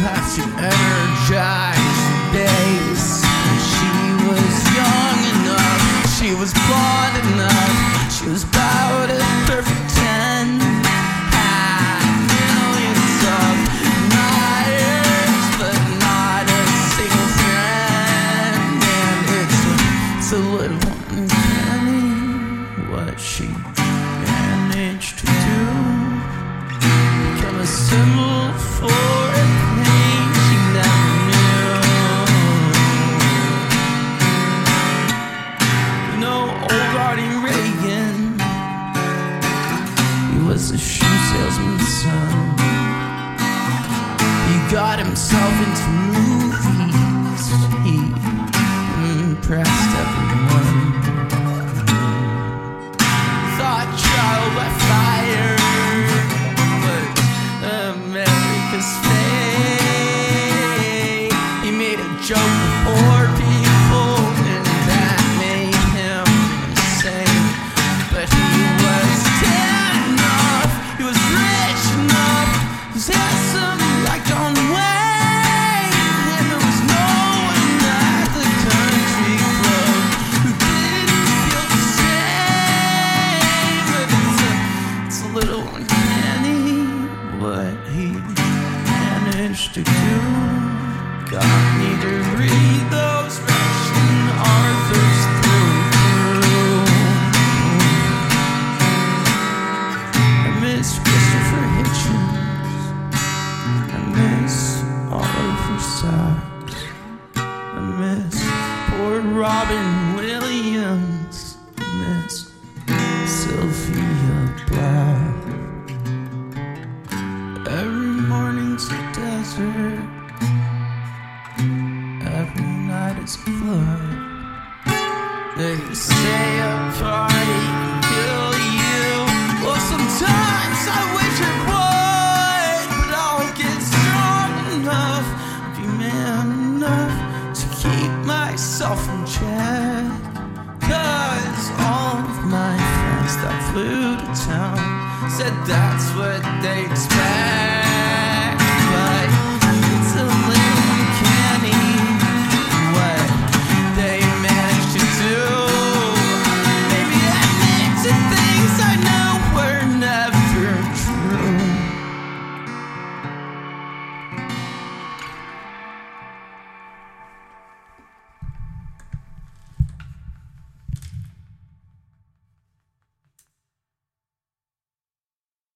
how she days. She was young enough, she was blonde enough, she was about a perfect ten. Millions of but not a single friend. And it's a, little what she managed to do. Become a symbol for. son. He got himself into movies. He impressed everyone. managed to do got me to read those Russian Arthurs through and through. I miss Christopher Hitchens. I miss Oliver Sacks. I miss poor Robin. Every morning's a desert. Every night is a flood. They say a party can kill you. Well, sometimes I wish it would, but I'll get strong enough, be man enough to keep myself in check. Cause all of my friends that flew to town said that's what they expect.